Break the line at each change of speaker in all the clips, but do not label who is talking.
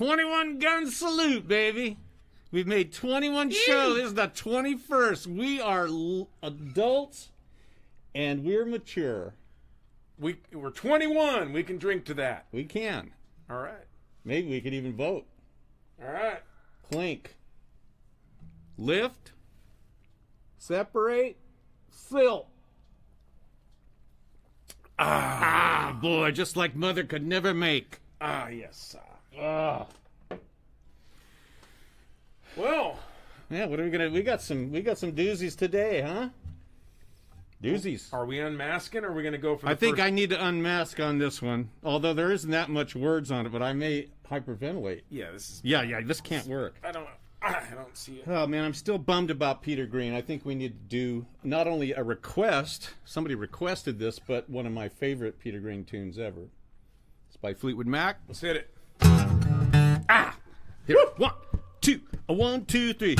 21 gun salute, baby. We've made 21 shows. This is the 21st. We are l- adults and we're mature.
We we're 21. We can drink to that.
We can.
All right.
Maybe we could even vote.
All right.
Clink. Lift. Separate. Fill. Ah, boy, just like mother could never make.
Ah, yes.
Ah.
well,
Yeah, what are we gonna? We got some. We got some doozies today, huh? Doozies.
are we unmasking or are we to go for the
I think
first-
I need to unmask on this one, although there isn't that much words on it. But I may hyperventilate.
Yeah, this is
Yeah, yeah, this can't work.
I don't I don't see it.
Oh man, I'm still bummed about Peter Green. I think we need to do not only a request, somebody requested this, but one of my favorite Peter Green tunes ever. It's by Fleetwood Mac.
Let's hit it.
Here, one, two, a one, two, three.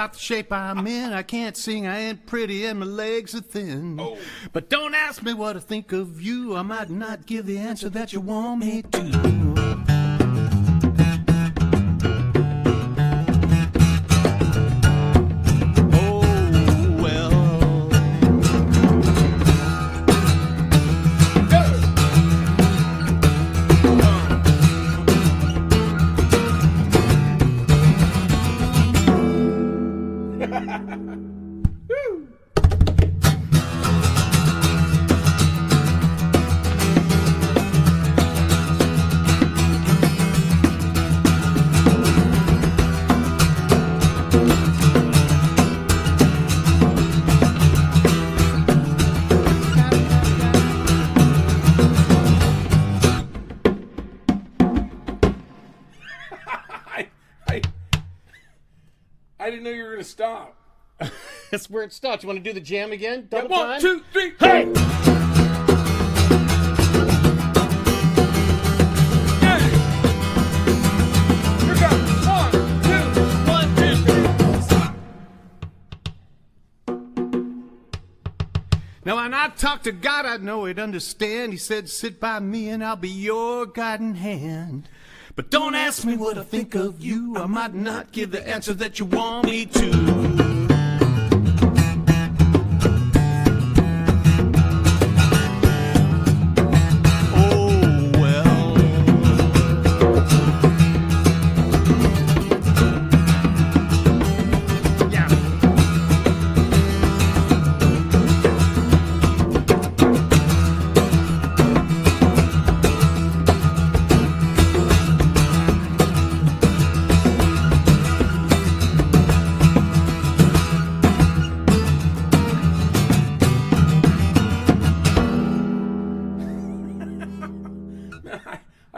About the shape I'm in. I can't sing, I ain't pretty, and my legs are thin. Oh. But don't ask me what I think of you. I might not give the answer that you want me to. Where it starts. You want to do the jam again?
Yeah,
Double
one,
time?
two, three.
Hey!
Yeah. One, two, one, two, three. Stop.
Now, when I talk to God, I know He'd understand. He said, Sit by me and I'll be your guiding hand. But don't ask me what I think of you. I might not give the answer that you want me to.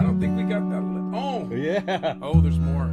I, don't think we got that. Oh.
Yeah.
Oh, there's more.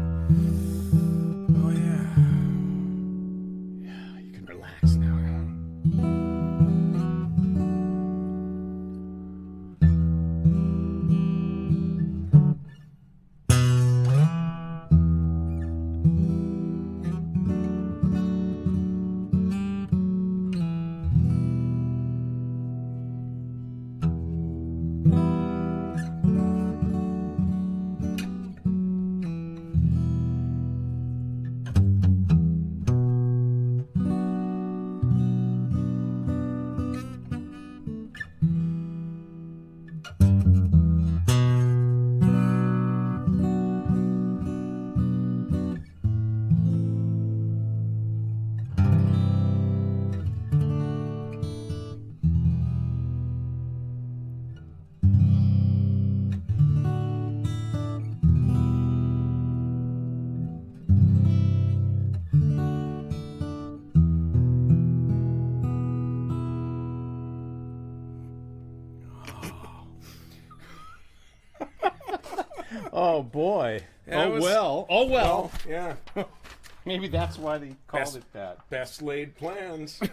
Maybe that's why they called
Best-
it that.
Best laid plans.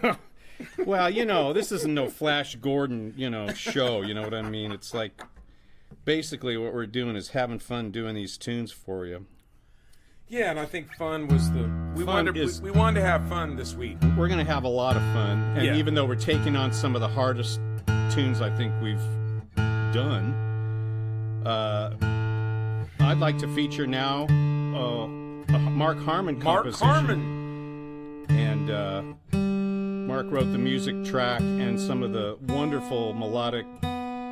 Well, you know, this isn't no Flash Gordon, you know, show. You know what I mean? It's like basically what we're doing is having fun doing these tunes for you.
yeah, and I think fun was the we
Fun
wanted
is-
we, we wanted to have fun this week.
We're gonna have a lot of fun, and
Yeah.
even though we're taking on some of the hardest tunes I think we've done, uh, I'd like to feature now uh, a Mark Harmon
Mark. Harmon.
and uh, Mark wrote the music track and some of the wonderful melodic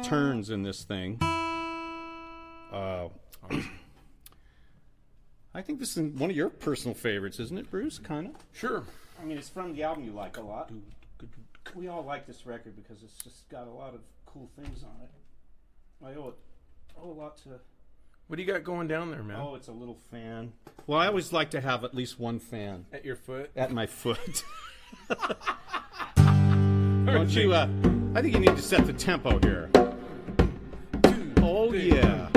turns in this thing. Uh, I think this is one of your personal favorites, isn't it, Bruce? Kind of.
Sure.
I mean, it's from the album you like a lot. We all like this record because it's just got a lot of cool things on it. I owe it owe a lot to.
What do you got going down there, man?
Oh, it's a little fan. Well, I always like to have at least one fan
At your foot.
at my foot. Don't you? Uh, I think you need to set the tempo here.
Two,
Oh
three.
yeah.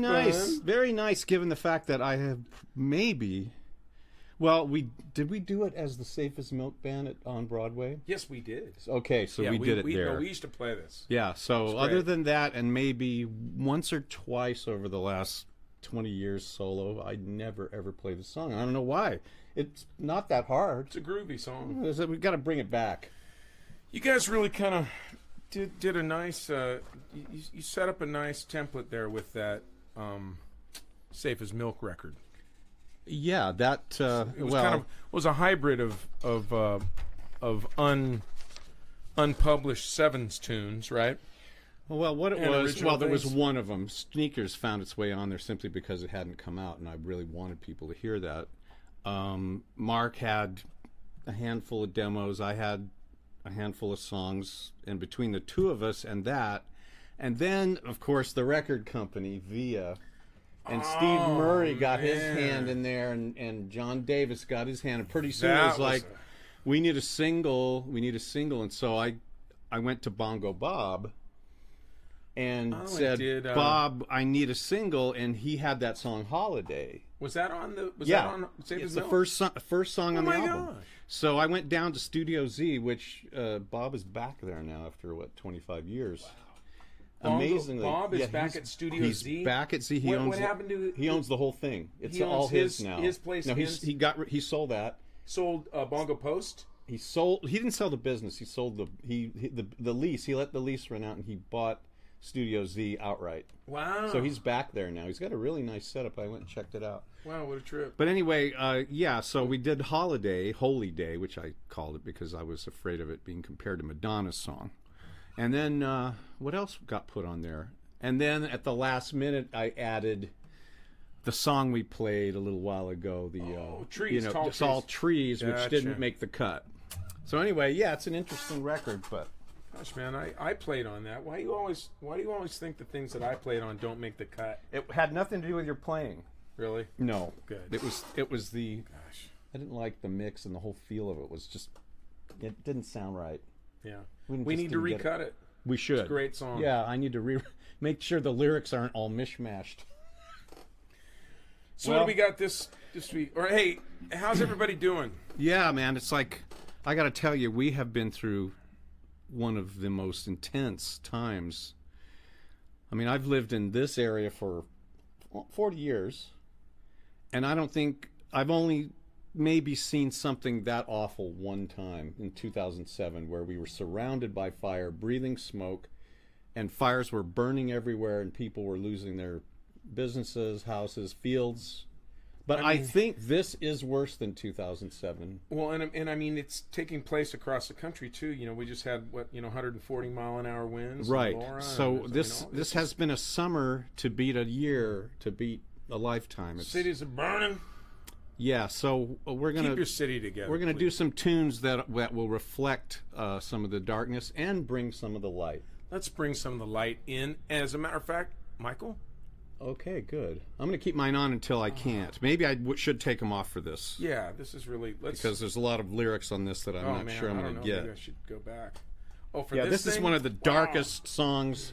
Very
That's
nice.
fun.
Very nice given the fact that I have maybe well, we did we do it as the safest milk band at, on Broadway?
Yes, we did.
Okay, so
yeah,
we, did it
we,
there.
No, we used to play this.
yeah, so other than that and maybe once or twice over the last 20 years solo, I never ever play the song. I don't know why. It's not that hard.
It's a groovy song.
We've got to bring it back.
You guys really kind of did did a nice. Uh, you, you- you set up a nice template there with that um, "Safe as Milk" record.
Yeah, that uh,
It was
well,
kind of was a hybrid of of uh, of un unpublished sevens tunes, right?
Well, what it
and
was, well, there was one of them. Sneakers found its way on there simply because it hadn't come out, and I really wanted people to hear that. Um, Mark had a handful of demos. I had a handful of songs, and between the two of us and that, and then of course the record company Via. And Steve
Oh,
Murray got his hand in there, and, and John Davis got his hand. And pretty soon
That
it was
was
like,
a-
we need a single. We need a single. And so I, I went to Bongo Bob, and
Oh,
said,
did, uh,
Bob, I need a single, and he had that song Holiday.
Was that on the? Was
yeah,
that on Safe
it's the
Milk?
first song, first song on
Oh
the album.
gosh.
So I went down to Studio Z, which uh, Bob is back there now after what twenty five years. Amazingly,
Bob is
yeah,
back at Studio
he's
Z?
back at Z. He
What-
owns.
what
the-
happened to-
He owns the whole thing. It's
He
all his,
his-
now.
his place
No, he's, he got. He sold that.
sold uh, Bongo Post.
He sold. He didn't sell the business. He sold the. He, he the the lease. He let the lease run out, and he bought Studio Z outright.
Wow.
So he's back there now. He's got a really nice setup. I went and checked it out.
wow. What a trip.
But anyway, uh, yeah. So we did Holiday, Holy Day, which I called it because I was afraid of it being compared to Madonna's song. And then uh, what else got put on there? And then at the last minute, I added the song we played a little while ago. The
Oh,
uh,
Trees,
you know,
Tall
it's all trees, which
Gotcha.
didn't make the cut. So anyway, yeah, it's an interesting record, but
Gosh, man, I, I played on that. Why you always Why do you always think the things that I played on don't make the cut?
it had nothing to do with your playing.
Really?
No,
Good.
It was it was the
Gosh.
I didn't like the mix and the whole feel of it was just it didn't sound right.
Yeah.
We
We, need to
didn't it.
recut it.
We should.
great song.
Yeah, I need to re- make sure the lyrics aren't all mishmashed.
So
Well-
what do we got this this week? Or hey, how's everybody doing?
Yeah, man, it's like I got to tell you, we have been through one of the most intense times. I mean, I've lived in this area for 40 years, and I don't think I've only maybe seen something that awful one time in 2007 where we were surrounded by fire, breathing smoke, and fires were burning everywhere, and people were losing their businesses, houses, fields. But I,
mean-
think this is worse than 2007.
Well, and and I mean it's taking place across the country too. You know, we just had what you know 140 mile an hour winds.
Right.
And
So this
you know,
this has been a summer to beat a year to beat a lifetime. It's,
cities are burning.
Yeah. So we're gonna
Keep your city together.
we're gonna
please.
do some tunes that that will reflect uh, some of the darkness and bring some of the light.
Let's bring some of the light in. As a matter of fact, Michael,
Okay, good. I'm gonna keep mine on until I can't. Maybe I w- should take them off for this
yeah, this is really let's.
because there's a lot of lyrics on this that I'm
oh
not
man,
sure I'm gonna
know.
get.
Maybe I should go back. Oh, for
Yeah,
this,
this, is one of the
Wow.
darkest songs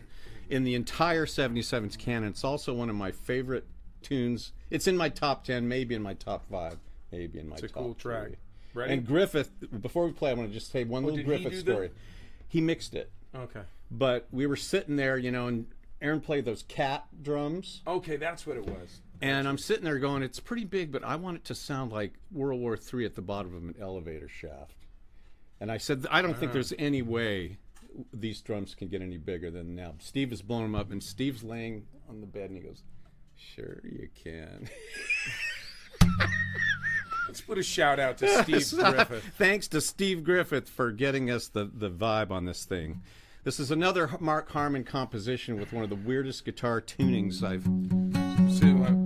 in the entire 77s canon. It's also one of my favorite tunes. It's in my top 10, maybe in my top 5, maybe in my top.
It's a
top
cool track.
three.
Ready?
And Griffith, before we play, I want to just say one little
did he
Griffith
the-
story. He mixed it,
okay.
but we were sitting there, you know, and Aaron played those cat drums.
Okay, that's what it was.
And I'm sitting there going, it's pretty big, but I want it to sound like World War III at the bottom of an elevator shaft. And I said, I don't
Uh-huh.
think there's any way these drums can get any bigger than now. Steve has blown them up, and Steve's laying on the bed, and he goes, Sure, you can.
Let's put a shout out to Steve Griffith.
Thanks to Steve Griffith for getting us the, the vibe on this thing. This is another Mark Harmon composition with one of the weirdest guitar tunings I've
See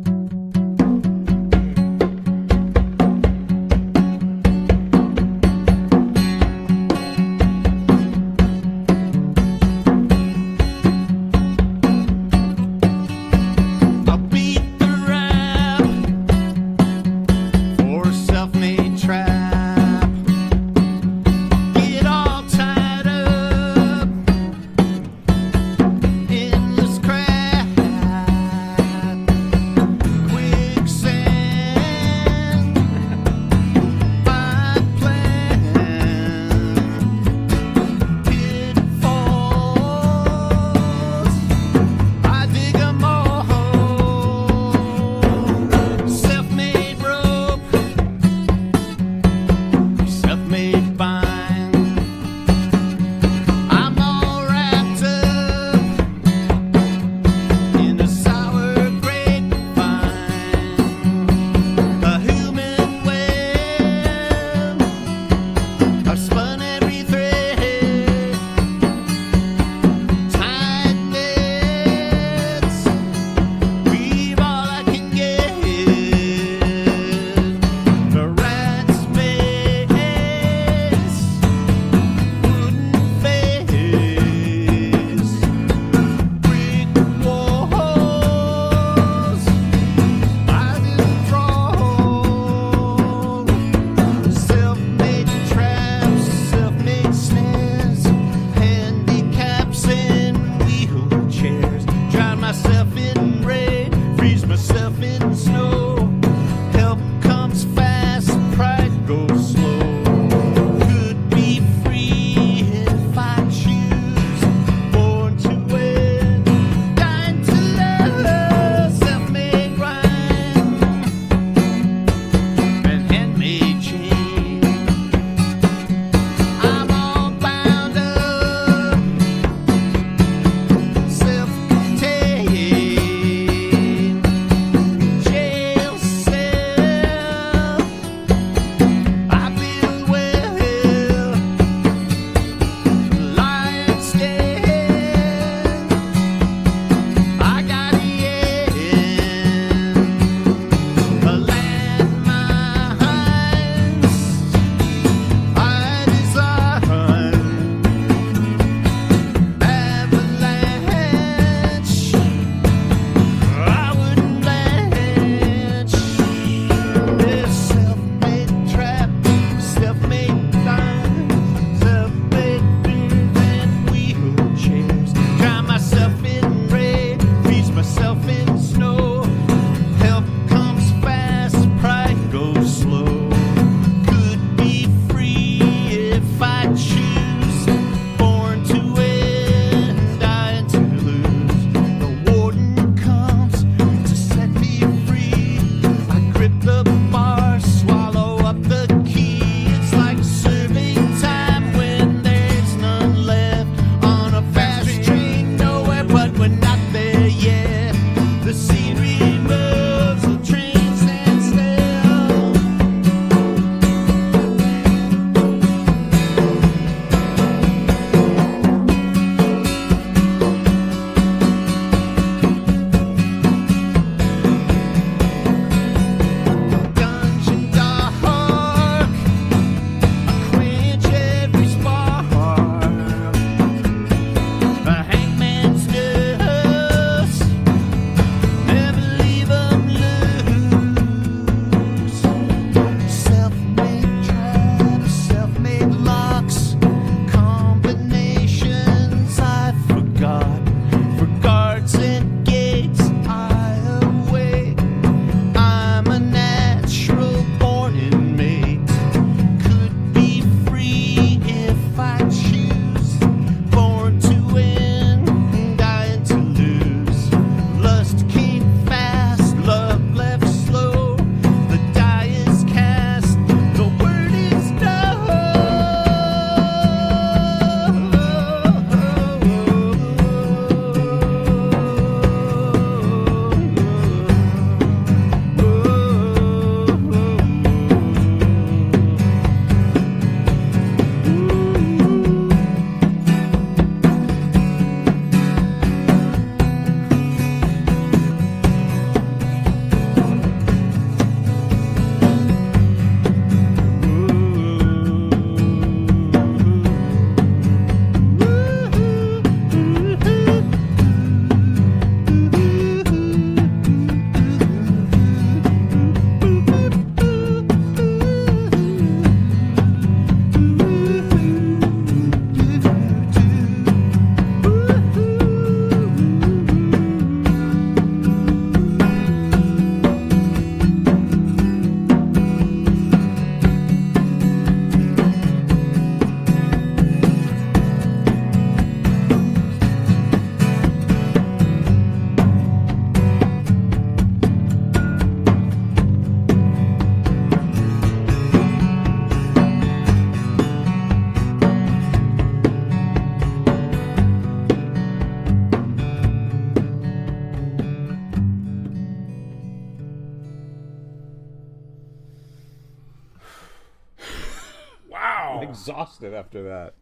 after that.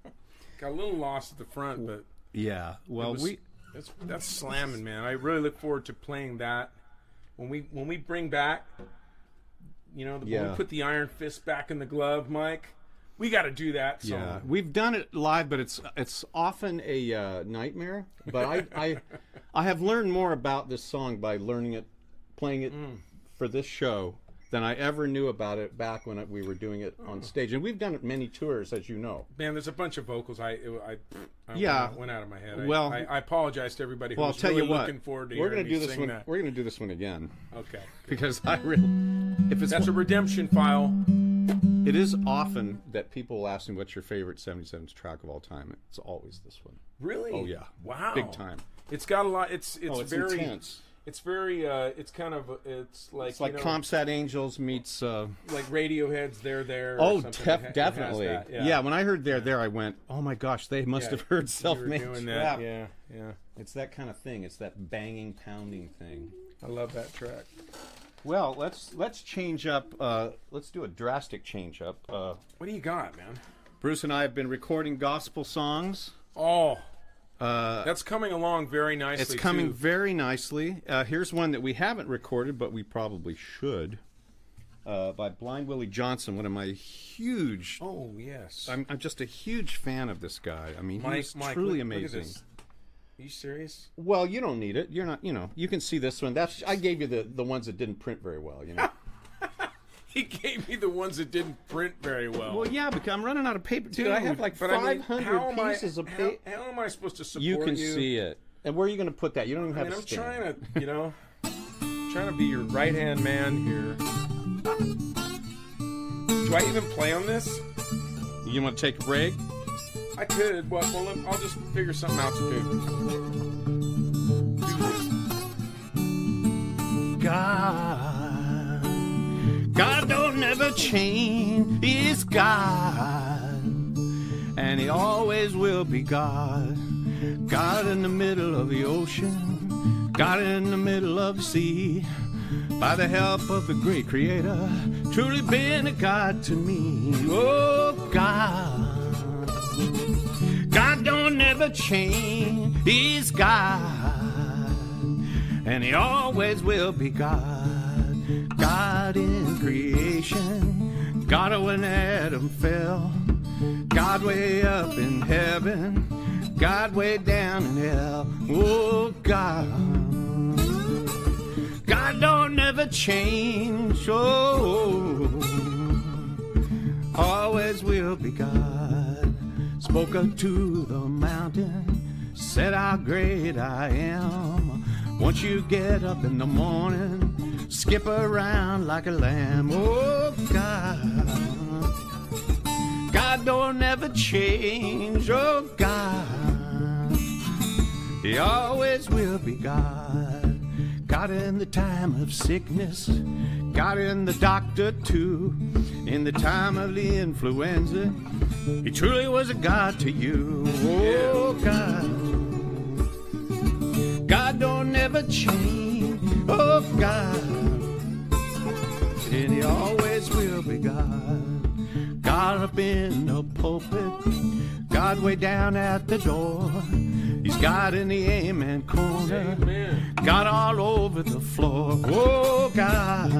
Got a little lost at the front, but
Yeah. Well,
was-
we
that's that's slamming, man. I really look forward to playing that when we when we bring back, you know, the, when we put the Iron Fist back in the glove, Mike. We got to do that song.
yeah we've done it live, but it's it's often a uh, nightmare. But I, I I have learned more about this song by learning it, playing it
Mm.
for this show than I ever knew about it back when we were doing it on stage. And we've done it many tours, as you know.
Man, there's a bunch of vocals. I I, I
Yeah.
went, went out of my head. I,
Well-
I, I apologize to everybody who
Well, I'll tell
really
you what.
looking forward to
we're gonna do this one.
that.
We're gonna do this one again
Okay,
because I really, if it's
that's a redemption file.
It is often that people ask me what's your favorite 77s track of all time. It's always this one.
Really?
Oh yeah.
Wow.
Big time.
It's got a lot. It's it's,
oh, it's
very.
intense.
It's very. Uh, it's kind of. It's like.
It's like
you know,
Comsat Angels meets. Uh,
like Radiohead's "They're There."
oh,
something.
def-
ha-
definitely.
that,
yeah. When I heard "There, There," I went, "Oh my gosh, they must
Yeah,
have heard self-made
doing that. Yeah, yeah.
It's that kind of thing. It's that banging, pounding thing.
I love that track.
Well, let's let's change up. Uh, let's do a drastic change up. Uh,
What do you got, man?
Bruce and I have been recording gospel songs.
Oh,
Uh,
that's coming along very nicely.
It's coming
too.
very nicely. Uh, here's one that we haven't recorded, but we probably should. Uh, by Blind Willie Johnson, one of my huge.
Oh yes.
I'm, I'm just a huge fan of this guy. I mean,
Mike,
he's
Mike,
truly
look- look
amazing.
this. Are you serious?
Well, you don't need it. You're not. You know, you can see this one. That's I gave you the the ones that didn't print very well. You know.
He gave me the ones that didn't print very well.
well, yeah, because I'm running out of paper, dude. I have like
but I mean,
500
I-
pieces of paper.
How, am I supposed to support
You can see it. And where are you going to put that? You don't even
I
have
mean,
a
I'm
stand.
trying to, you know, trying to be your right hand man here. Do I even play on this?
You want to take a break?
I could, but well, I'll just figure something out to do. Do.
God. God don't ever change. He's God. And he always will be God. God in the middle of the ocean. God in the middle of the sea. By the help of the great creator. Truly been a God to me. Oh, God. God don't ever change. He's God. And he always will be God. God in creation. God when Adam fell. God way up in heaven. God way down in hell. Oh, God. God don't ever change. Oh, always will be God. Spoke unto the mountain, said how great I am. Once you get up in the morning, skip around like a lamb. Oh God, God don't ever change. Oh God, He always will be God. God in the time of sickness, God in the doctor too. In the time of the influenza, He truly was a God to you. Oh God, God don't ever change. Oh God, and He always will be God. God up in the pulpit, God way down at the door. He's God in the amen corner.
Amen.
God all over the floor. Oh, God.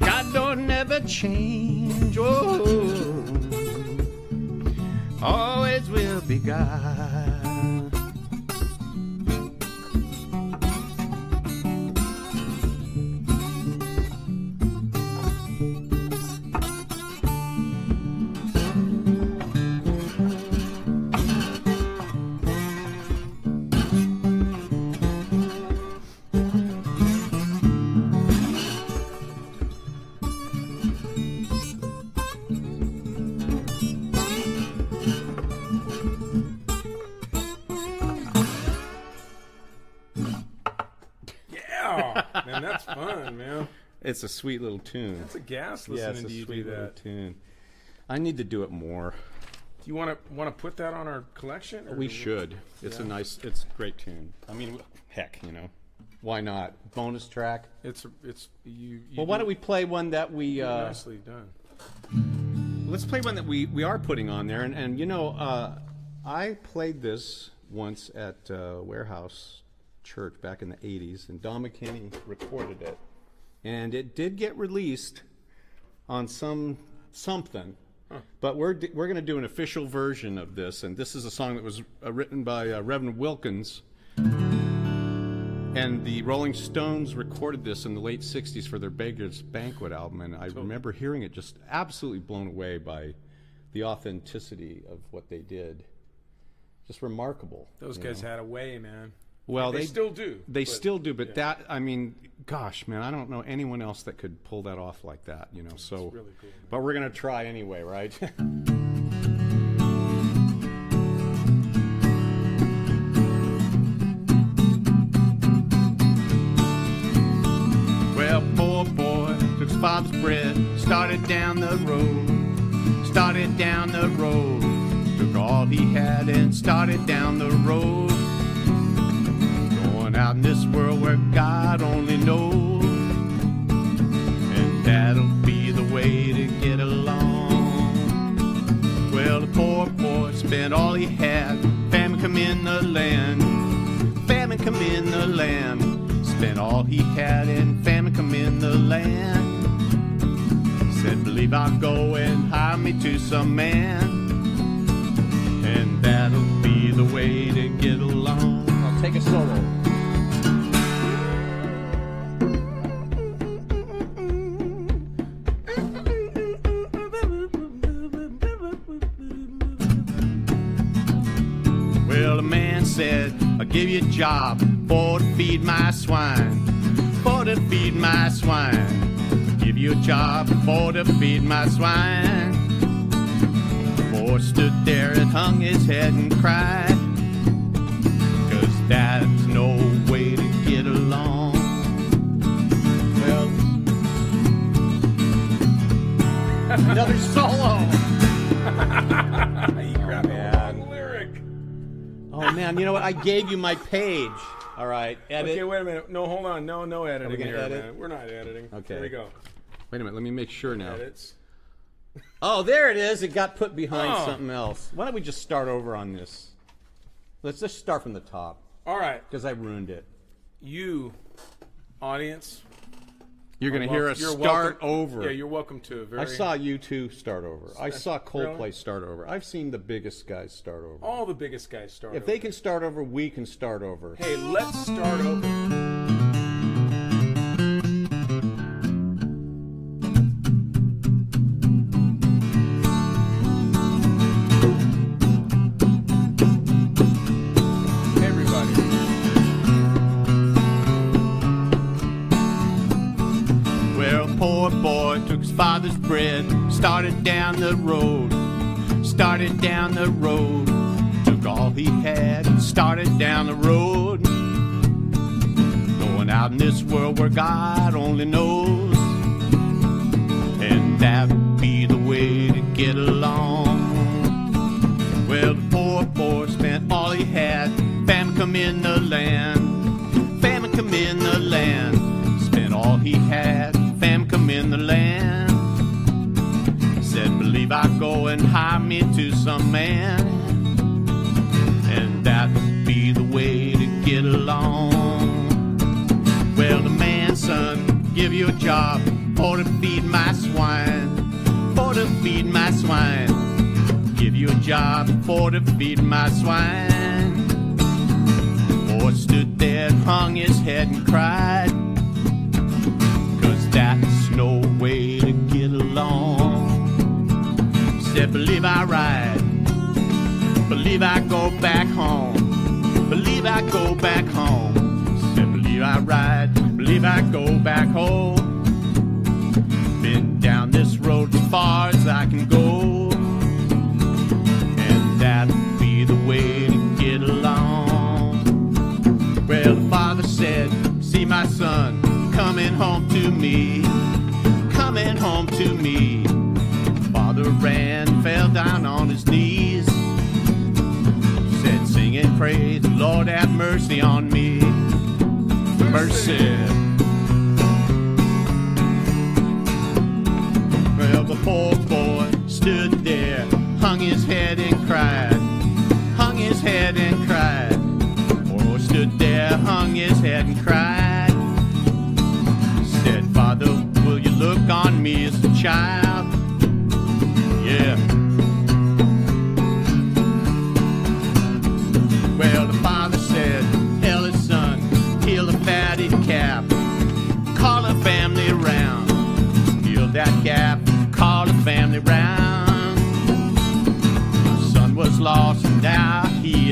God don't never change. Oh, always will be God.
It's a sweet little tune.
It's a gas
yeah, it's a
to you do
sweet little
that.
tune. I need to do it more.
Do you want to want to put that on our collection?
We
do
should. It's a nice. It's a great tune. I mean, heck, you know, why not? Bonus track.
It's it's you. you
Well, why
do-
don't we play one that we? Uh,
nicely done.
Let's play one that we, we are putting on there. And, and you know, uh, I played this once at uh, Warehouse Church back in the 80s, and Don McKinney recorded it. And it did get released on some something. But we're, we're going to do an official version of this, and this is a song that was uh, written by uh, Reverend Wilkins. And the Rolling Stones recorded this in the late 60s for their Beggars Banquet album, and I remember hearing it just absolutely blown away by the authenticity of what they did. Just remarkable.
Those guys
know.
had a way, man.
Well,
they
they,
still do,
They
but-
still do, but
yeah.
that I mean, gosh, man, I don't know anyone else that could pull that off like that. You know, so.
really cool.
But we're gonna try anyway, right? Well, poor boy took his father's bread, started down the road, started down the road, took all he had and started down the road. Out in this world where God only knows, and that'll be the way to get along. Well, the poor boy spent all he had, famine come in the land, famine come in the land. Spent all he had and famine come in the land. Said, believe I'll go and hire me to some man. And that'll be the way to get along. I'll take a solo. Said, I'll give you a job for to feed my swine, for to feed my swine. Give you a job for to feed my swine. Boy stood there and hung his head and cried, cause that's no man, you know what? I gave you my page. All right, edit.
Okay, wait a minute. No, hold on. No, no editing
gonna
here,
edit?
man. We're not editing.
Okay.
Here we go.
Wait a minute. Let me make sure now.
Edits.
Oh, there it is. It got put behind
Oh.
something else. Why don't we just start over on this? Let's just start from the top
All right.
because I ruined it.
You, audience.
You're going to hear us start
welcome-
over.
Yeah, you're welcome to a very.
I saw you two start over. I saw Coldplay
Really?
start over. I've seen the biggest guys start over.
all the biggest guys start. Over.
If
over.
they can start over, we can start over.
Hey, let's start over.
Father's bread, started down the road, started down the road, took all he had and started down the road. Going out in this world where God only knows, and that would be the way to get along. Well, the poor boy spent all he had, famine come in the land, famine come in the land. Spent all he had, come in the land. Said, believe I'll go and hire me to some man. And that would be the way to get along. Well, the man's son give you a job for to feed my swine, for to feed my swine. Give you a job for to feed my swine. Boy stood there hung his head and cried. Believe I ride, believe I go back home, believe I go back home. Said, believe I ride, believe I go back home. Been down this road as far as I can go, and that'll be the way to get along. Well, the father said, See my son coming home to me, coming home to me father ran, fell down on his knees. Said, Sing and praise, Lord, have mercy on me. Mercy. mercy. Well, the poor boy stood there, hung his head and cried, hung his head and cried. Poor boy stood there, hung his head and cried. Said, Father, will you look on me as a child?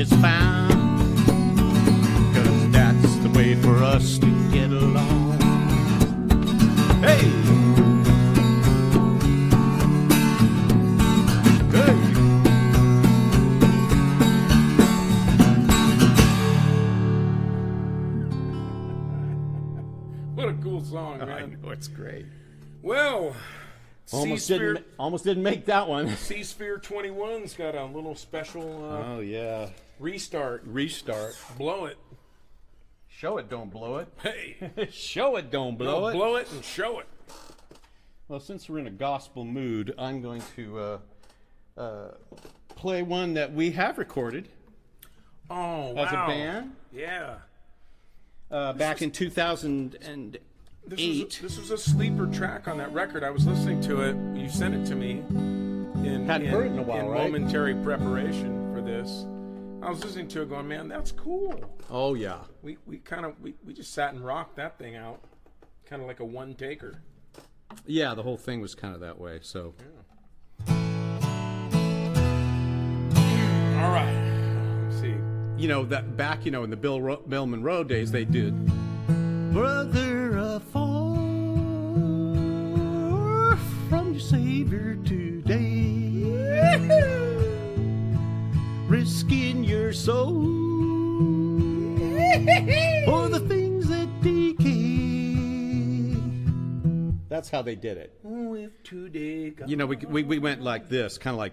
Is found. Cause that's the way for us to get along. Hey! Hey!
What a cool song,
I
man.
know it's great.
Well,
Almost didn't, almost didn't make that one.
C-Sphere 21's got a little special uh,
Oh yeah.
Restart.
Restart.
Blow it.
Show it, don't blow it.
Hey,
Show it, don't blow
blow,
it.
blow it and show it.
Well, since we're in a gospel mood, I'm going to uh, uh, play one that we have recorded
Oh,
as
wow.
a band
Yeah.
uh, back in 2008.
This was, a, this was a sleeper track on that record. I was listening to it. You sent it to me. In,
Hadn't
in,
heard it in a while, right?
momentary preparation for this. I was listening to it going, man, that's cool.
oh yeah.
We, we kind of, we, we just sat and rocked that thing out. Kind of like a one taker.
Yeah, the whole thing was kind of that way. So
All right. Let's see.
you know that back, you know, in the Bill Ro- Bill Monroe days, they did. Brother afar from your Savior today, risking your soul for the things that decay. That's how they did it.
Oh, With today.
You know, we, we, we went like this, kind of like.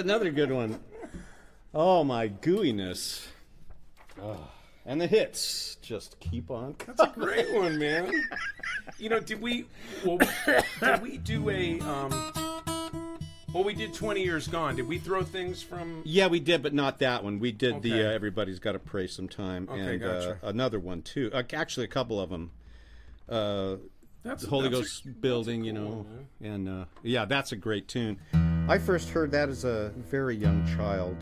Another good one. Oh my gooiness. Oh. And the hits just keep on.
That's a great one, man. You know, did we? Well, did we do a? Um, well, we did 20 years gone. Did we throw things from?
Yeah, we did, but not that one. We did the uh, Everybody's Got to Pray Sometime,
Okay,
and
gotcha.
uh, another one too. Uh, actually, a couple of them. Uh,
That's
the Holy
that's a-
Ghost building, you know,
one,
and uh, yeah, that's a great tune. I first heard that as a very young child.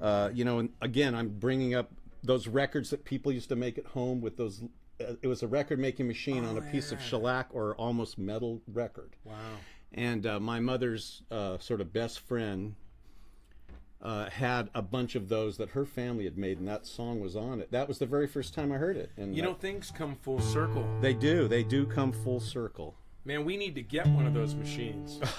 Uh, you know, and again, I'm bringing up those records that people used to make at home with those. Uh, it was a record making machine on a piece of shellac or almost metal record.
Wow.
And uh, my mother's uh, sort of best friend uh, had a bunch of those that her family had made, and that song was on it. That was the very first time I heard it. And
You know, things come full circle.
they do. They do come full circle.
Man, we need to get one of those machines.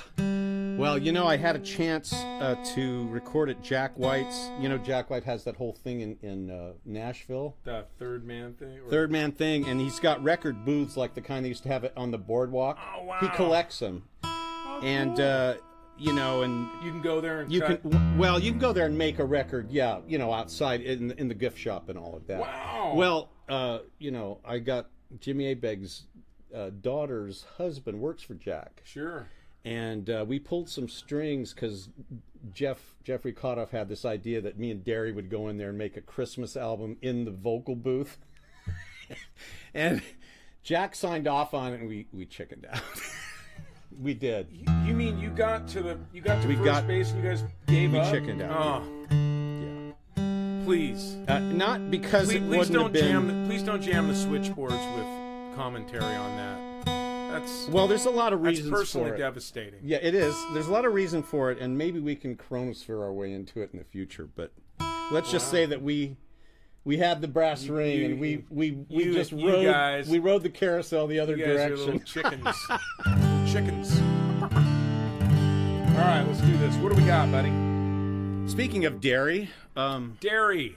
Well, you know, I had a chance uh, to record at Jack White's. You know, Jack White has that whole thing in in uh, Nashville,
The third man thing. or-
third man thing, and he's got record booths like the kind they used to have it on the boardwalk.
Oh, wow.
He collects them, and uh, you know, and
You can go there and
you
cut.
can well, you can go there and make a record. Yeah, you know, outside in in the gift shop and all of that.
Wow.
Well, uh, you know, I got Jimmy Abegg's uh, daughter's husband works for Jack
Sure.
and uh, we pulled some strings because Jeff Jeffrey Kotoff had this idea that me and Derri would go in there and make a Christmas album in the vocal booth, and Jack signed off on it, and we we chickened out. we did.
You, you mean you got to the you got to
We
first
got-
base and you guys gave
we
up?
chickened out.
Oh, please.
Uh, not because
Please,
it
please
wouldn't
don't
have been.
jam. The, please don't jam the switchboards with commentary on that. That's
well, there's a lot of
that's
reasons
personally
for it.
devastating.
Yeah, it is. There's a lot of reason for it, and maybe we can chronosphere our way into it in the future. But let's just say that we we had the brass ring,
you-
and we we, we
you-
just rode
guys-
we rode the carousel the other
You guys
direction.
little chickens. Chickens. All right, let's do this. What do we got, buddy?
Speaking of Derri, um,
Derri.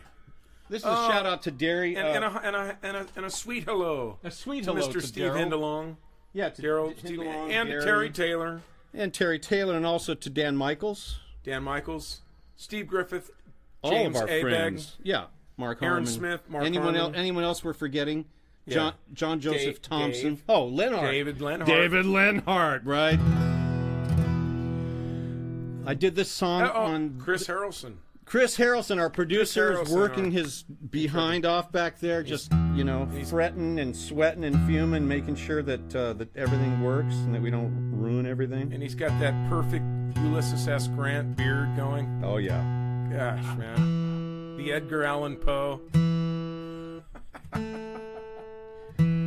This is a shout out to Derri.
And,
uh,
and, a, and, a, and, a, and a sweet hello
a sweet
to
hello
Mr.
to
Steve
Daryl.
Hindalong.
yeah, to
Daryl,
to
Steve,
Hindalong,
and
Derri,
Terry Taylor,
and Terry Taylor, and also to Dan Michaels,
Dan Michaels, Steve Griffith,
all of our
Abegg,
friends. Yeah, Mark
Aaron
Harmon.
Smith, Mark
anyone
Harmon.
else? Anyone else we're forgetting?
Yeah.
John John Joseph
Dave-
Thompson.
Dave.
Oh, Lenhart.
David Lenhart.
David Lenhart.
Right. I did this song
Uh, oh,
on
Chris Harrelson.
Chris Harrelson, our producer, is working
our-
his behind off back there, just you know, fretting and sweating and fuming, making sure that uh, that everything works and that we don't ruin everything.
And he's got that perfect Ulysses S. Grant beard going.
Oh yeah.
Gosh, man. The Edgar Allan Poe.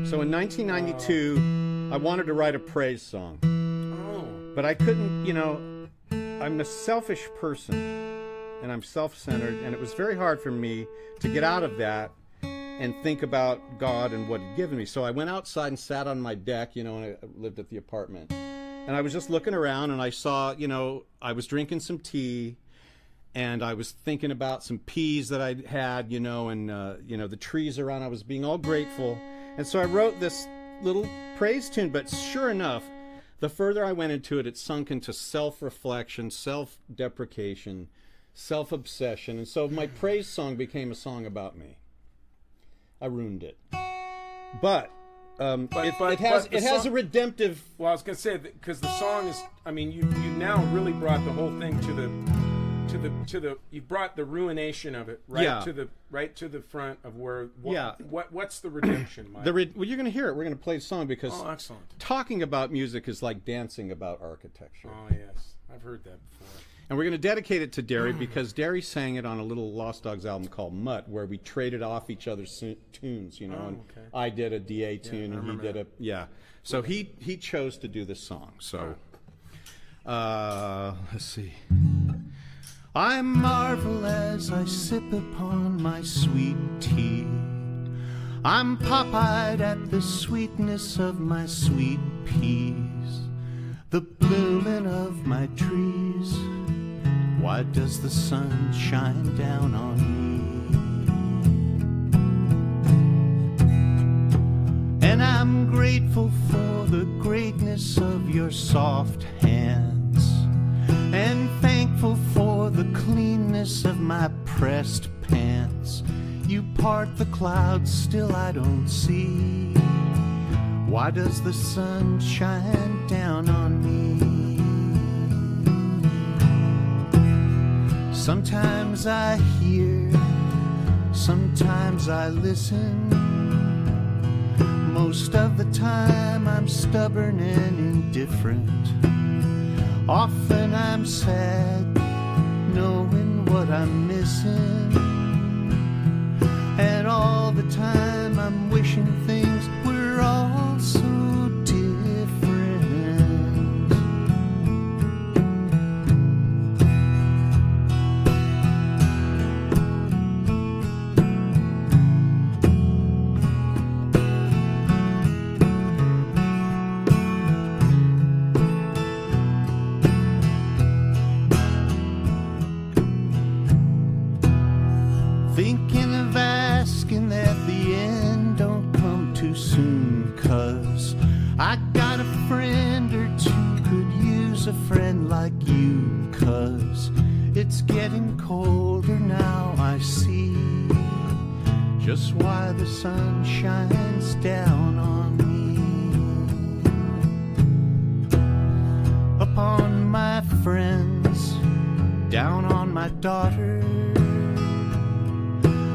So in 1992, I wanted to write a praise song,
Oh.
but I couldn't. You know, I'm a selfish person, and I'm self-centered, and it was very hard for me to get out of that and think about God and what He'd given me. So I went outside and sat on my deck, you know, and I lived at the apartment. And I was just looking around and I saw, you know, I was drinking some tea and I was thinking about some peas that I'd had, you know, and, uh, you know, the trees around. I was being all grateful. And so I wrote this little praise tune. But sure enough, the further I went into it, it sunk into self reflection, self deprecation, self obsession. And so my praise song became a song about me. I ruined it. But, um,
But-
it,
but-
it has it has
song-
a redemptive.
Well, I was gonna say because the song is. I mean, you you now really brought the whole thing to the to the to the. You brought the ruination of it right
Yeah.
to the right to the front of where. What,
Yeah.
What what's the redemption, Mike?
The re- well, you're going to hear it. We're going to play the song because
oh, excellent.
talking about music is like dancing about architecture.
Oh yes, I've heard that before.
And we're going to dedicate it to Derri because Derri sang it on a little Lost Dogs album called Mutt, where we traded off each other's tunes, you know. and
okay.
I did a DA tune, and he did a yeah. So he he chose to do this song. So uh, let's see.
I marvel as I sip upon my sweet tea. I'm pop-eyed at the sweetness of my sweet peas, the blooming of my trees. Why does the sun shine down on me? And I'm grateful for the greatness of your soft hands
and thankful for the cleanness of my pressed pants. You part the clouds, still I don't see. Why does the sun shine down on me? Sometimes I hear, sometimes I listen. Most of the time I'm stubborn and indifferent. Often I'm sad, knowing what I'm missing. And all the time I'm wishing things colder now, I see just why the sun shines down on me. Upon my friends, down on my daughter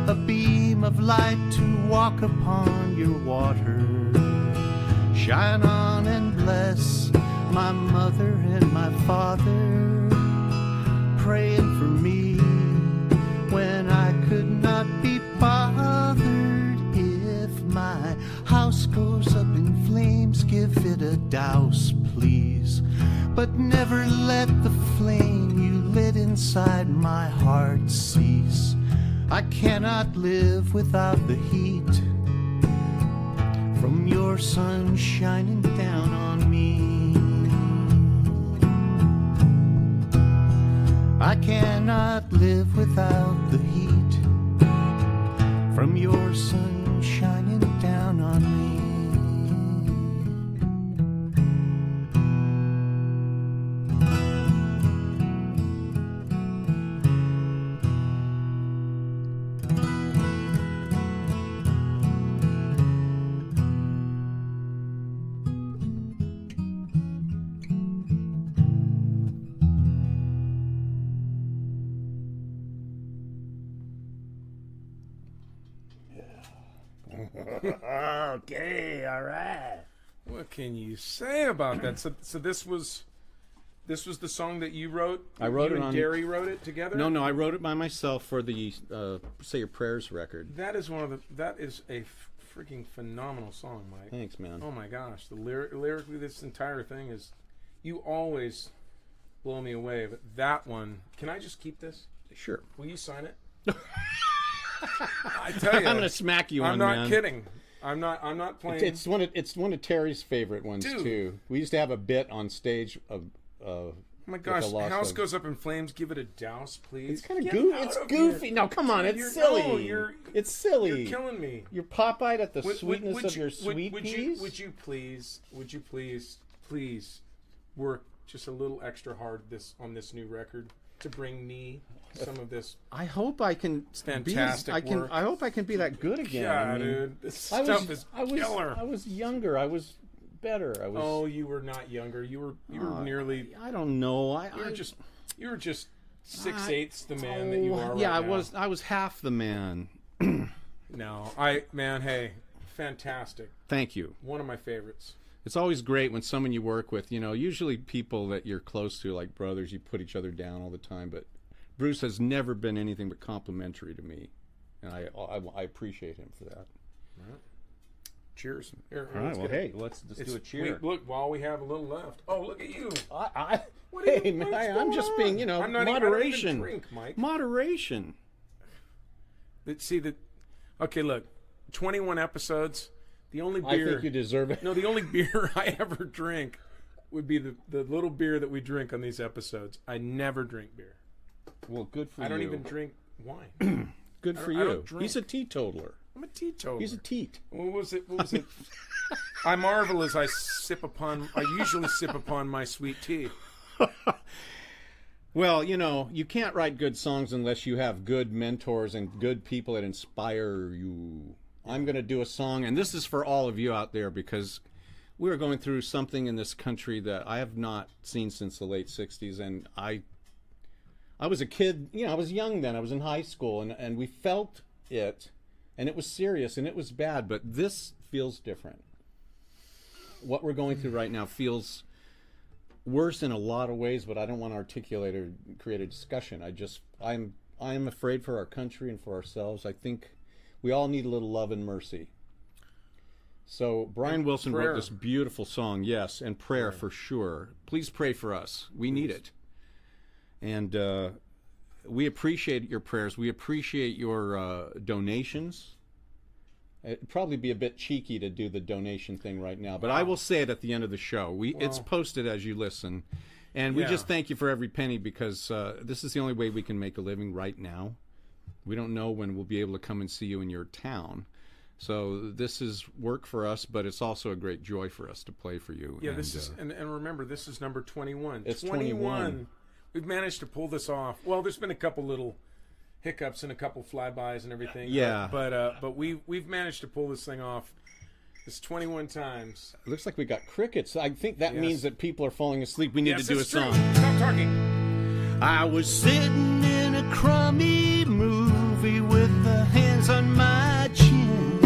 a beam of light to walk upon your water. Shine on and bless my mother and my father, praying for me when I could not be bothered. If my house goes up in flames, give it a douse, please. But never let the flame you lit inside my heart cease. I cannot live without the heat from your sun shining down on me. I cannot live without the heat from your sun shining down on me.
All right.
What can you say about that? So, so this was, this was the song that you wrote.
I wrote
you
it
and
on-
Gary wrote it together.
No, no, I wrote it by myself for the uh, Say Your Prayers record.
That is one of the. That is a freaking phenomenal song, Mike.
Thanks, man.
Oh my gosh, the lyric, lyrically, this entire thing is. You always blow me away, but that one. Can I just keep this?
Sure.
Will you sign it? I tell you,
I'm gonna smack you
I'm
on,
not
man.
kidding. I'm not. I'm not playing.
It's one of it's one of Terry's favorite ones
Dude.
too. We used to have a bit on stage of. Uh,
oh my gosh,
the
house
of-
goes up in flames. Give it a douse, please.
It's kind of goofy. It's goofy.
here.
No, come on, it's
You're-
silly.
no, you're-
it's silly.
You're killing me.
You're pop-eyed at the
Would- would-
sweetness
would
of
you-
your
would-
sweet
would
peas.
You, would you please? Would you please, please, work just a little extra hard this on this new record to bring me some of this?
I hope I can be
Fantastic
I can.
work.
I hope I can be that good again.
Yeah,
I mean,
dude, this
I
stuff
was,
is
I was,
killer.
I was younger. I was better. I was.
oh, you were not younger. You were you were
Uh,
nearly.
I don't know. I,
You were
I
just you were just six eighths the man that you
oh,
are.
Yeah,
right
I
now.
was. I was half the man.
No, I man, hey, fantastic.
Thank you.
One of my favorites.
It's always great when someone you work with, you know, usually people that you're close to, like brothers, you put each other down all the time. But Bruce has never been anything but complimentary to me, and I I, I appreciate him for that.
Cheers. Here,
All right. Well, hey, let's just do a cheer.
wait, look, while we have a little left. Oh, look at you.
I, I,
What are
hey,
you-
man,
what's
I'm
going
just being, you know,
I'm not even- I don't even
moderation.
drink, Mike.
Moderation.
But see that. Okay, look, 21 episodes. The only beer I
think you deserve it.
no, the only beer I ever drink would be the the little beer that we drink on these episodes. I never drink beer.
Well, good for you.
I don't even drink wine.
Good for
I
you. He's a teetotaler.
I'm a teetotaler.
He's a teat.
What was it? What was it? I marvel as I sip upon. I usually sip upon my sweet tea.
Well, you know, you can't write good songs unless you have good mentors and good people that inspire you. I'm going to do a song, and this is for all of you out there because we are going through something in this country that I have not seen since the late 60s. And I, I was a kid, you know, I was young then, I was in high school, and, and we felt it, and it was serious and it was bad, but this feels different. What we're going through right now feels worse in a lot of ways, but I don't want to articulate or create a discussion. I just I'm I'm afraid for our country and for ourselves. I think we all need a little love and mercy. So Brian Wilson
prayer.
wrote this beautiful song, yes, and prayer, for sure. Please pray for us. We need it, and uh, we appreciate your prayers. We appreciate your uh, donations. It'd probably be a bit cheeky to do the donation thing right now, but I will say it at the end of the show. We it's posted as you listen, and we
Yeah.
just thank you for every penny because uh, this is the only way we can make a living right now. We don't know when we'll be able to come and see you in your town, so this is work for us, but it's also a great joy for us to play for you.
Yeah,
and,
this is,
uh,
and, and remember, this is number 21.
It's 21.
We've managed to pull this off. Well, there's been a couple little hiccups and a couple flybys and everything.
Yeah.
But uh, but we we've managed to pull this thing off. It's 21 times.
it looks like we got crickets. I think that
Yes.
means that people are falling asleep. We need
yes,
to do a
true.
song.
Stop talking.
I was sitting in a crummy movie with the hands on my chin.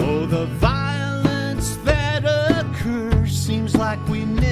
Oh, the violence that occurs seems like we never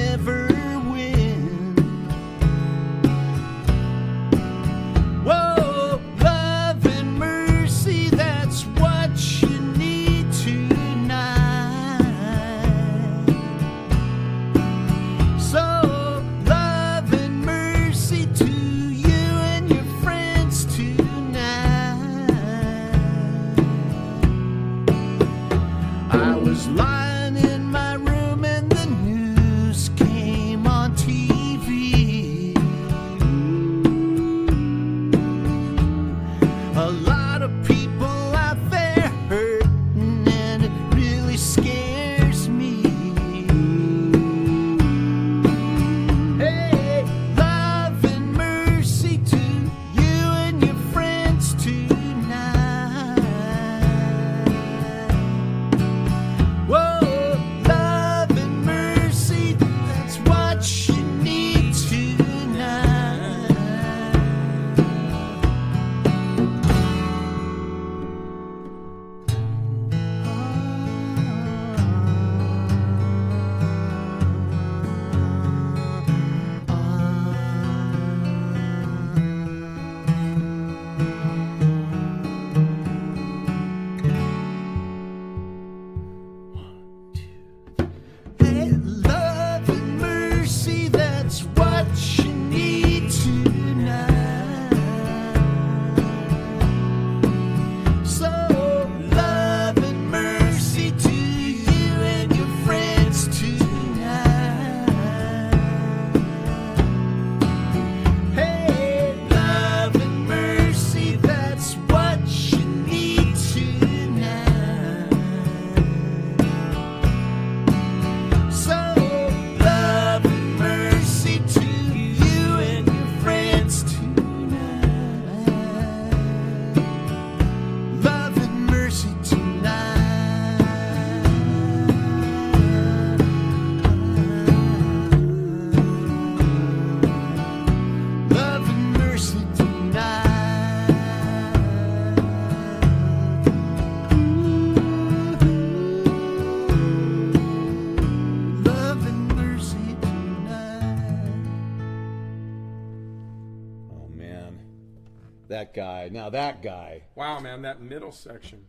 that guy.
Wow, man, that middle section.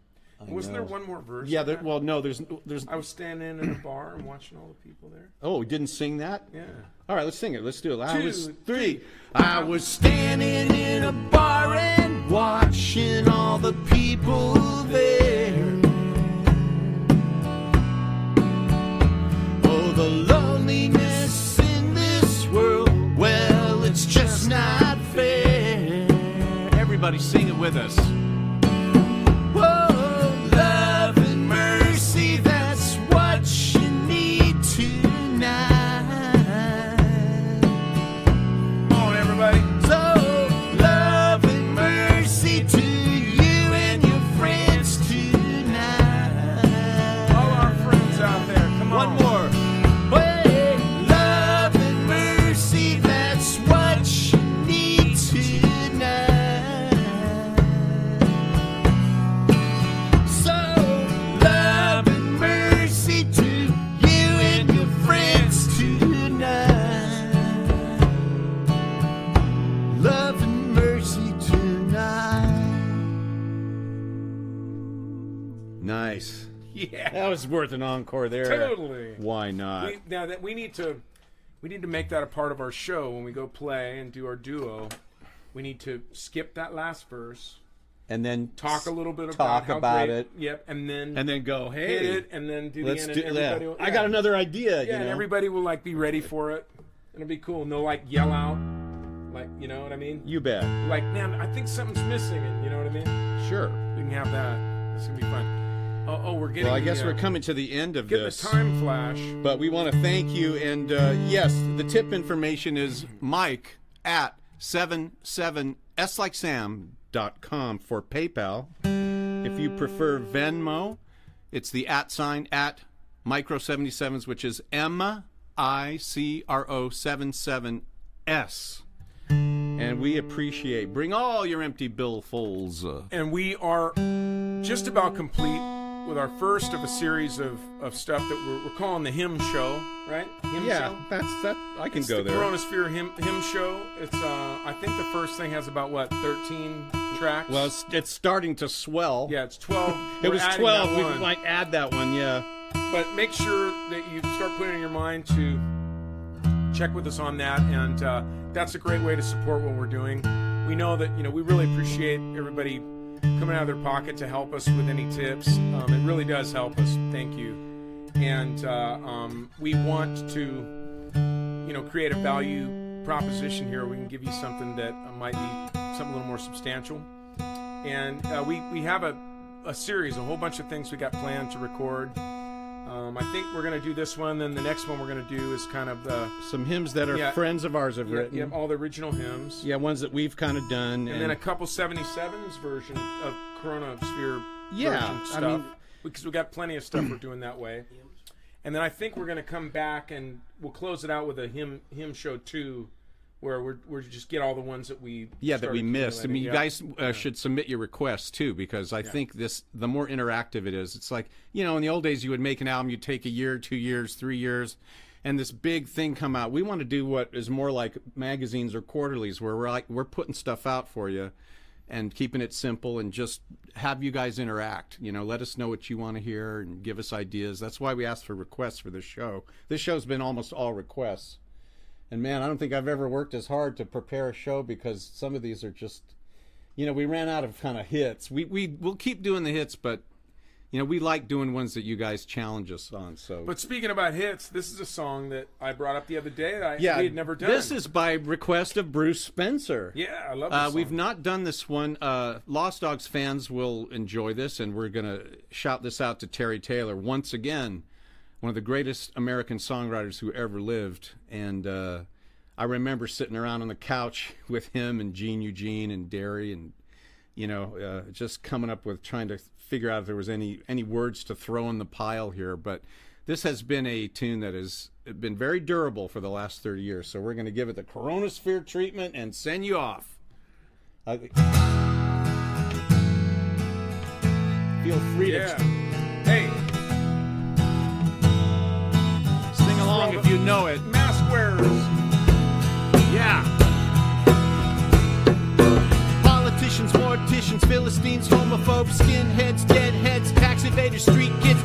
Wasn't there one more verse?
Yeah. There, well, no. There's there's.
I was standing in a bar and watching all the people there.
Oh, we didn't sing that.
Yeah.
All right, let's sing it. Let's do it. I
Two,
was
three.
I was standing in a bar and watching all the people there. Oh, the Everybody sing it with us.
Yeah.
That was worth an encore there.
Totally.
Why not?
We, now that we need to, we need to make that a part of our show when we go play and do our duo. We need to skip that last verse,
and then
talk a little bit about
talk
how
about
great-
it.
Yep, and then
and then go, hey,
hit it, and then do the
let's
end.
do
and
that.
everybody will-
I got another idea.
Yeah,
you
and everybody will like be ready for it. It'll be cool. No, like yell out, like you know what I mean.
you bet.
Like, man, I think something's missing, and you know what I mean.
Sure.
We can have that. It's gonna be fun. Oh, oh we're getting.
Well, I
the,
guess
uh,
we're coming to the end of
getting
this.
the time flash.
But we want to thank you. And uh, yes, the tip information is Mike at 77s like Sam.com for PayPal. If you prefer Venmo, it's the at sign at micro 77s, which is M I C R O 77S. And we appreciate. Bring all your empty billfuls. Uh,
and we are just about complete with our first of a series of, of stuff that we're, we're calling the hymn show, right? Hymn
yeah,
show?
that's that. I can
It's
go
the
there.
Chronosphere hymn, hymn show. It's uh, I think the first thing has about what thirteen tracks.
Well, it's, it's starting to swell.
yeah, it's twelve.
It
We're
was 12.
that
We might add that one, yeah.
but make sure that you start putting in your mind to check with us on that, and uh, that's a great way to support what we're doing. We know that you know we really appreciate everybody coming out of their pocket to help us with any tips. Um, it really does help us. Thank you. And uh, um, we want to, you know, create a value proposition here. We can give you something that might be something a little more substantial. And uh, we we have a a series, a whole bunch of things we got planned to record. Um, I think we're going to do this one. Then the next one we're going to do is kind of the
Some hymns that are
Yeah.
friends of ours have
yeah,
written.
yeah, all the original hymns.
Yeah, ones that we've kind of done.
and then a couple 77s version of Chronosphere
Yeah,
version
I mean-
because we've got plenty of stuff we're doing that way. And then I think we're going to come back and we'll close it out with a hymn hymn show two, where we're we're just get all the ones that we
yeah, that we missed. I mean, you guys uh, should submit your requests too, because I think this the more interactive it is. It's like you know, in the old days, you would make an album, you'd take a year, two years, three years, and this big thing come out. We want to do what is more like magazines or quarterlies, where we're like we're putting stuff out for you. And keeping it simple and just have you guys interact. You know, let us know what you want to hear and give us ideas. That's why we asked for requests for this show. This show's been almost all requests. And man, I don't think I've ever worked as hard to prepare a show because some of these are just, you know, we ran out of kind of hits. We we we'll keep doing the hits, but you know, we like doing ones that you guys challenge us on. So
But speaking about hits, this is a song that I brought up the other day that I
yeah,
we had never done.
This is by request of Bruce Spencer.
yeah, I love this
Uh, we've not done this one. Uh, Lost Dogs fans will enjoy this, and we're going to shout this out to Terry Taylor once again, one of the greatest American songwriters who ever lived. And uh, I remember sitting around on the couch with him and Gene Eugene and Derri, and you know, uh, just coming up with trying to figure out if there was any any words to throw in the pile here. But this has been a tune that has been very durable for the last 30 years. So we're going to give it the Coronasphere treatment and send you off. Feel free
yeah.
to
Hey,
sing along if you know it.
mask wearers.
Yeah.
Politicians, morticians, Philistines, homophobes, skinheads, deadheads, tax evaders, street kids,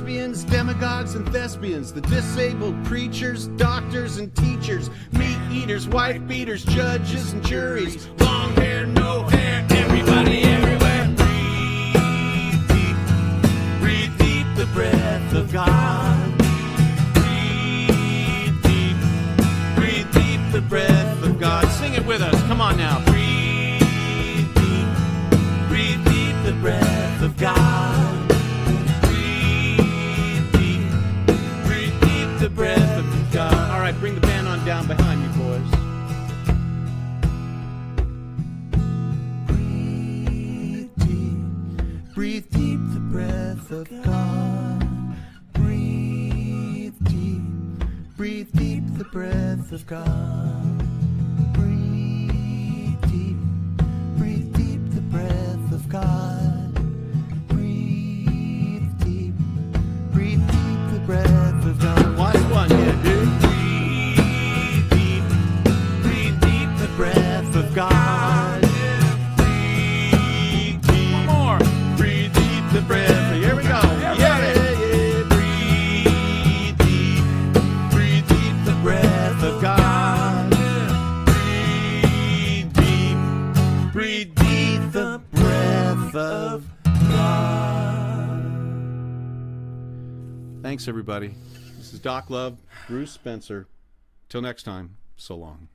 lesbians, demagogues and thespians, the disabled preachers, doctors and teachers, meat eaters, wife beaters, judges and juries, long hair, no hair, everybody everywhere. Breathe deep, breathe deep the breath of God. Breathe deep, breathe deep the breath of God. Sing it with us. Come on now. Breathe deep, breathe deep the breath of God. Of God. Breathe deep, breathe deep the breath of God. Breathe deep, breathe deep the breath of God. Thanks, everybody. This is Doc Love, Bruce Spencer. Till next time, so long.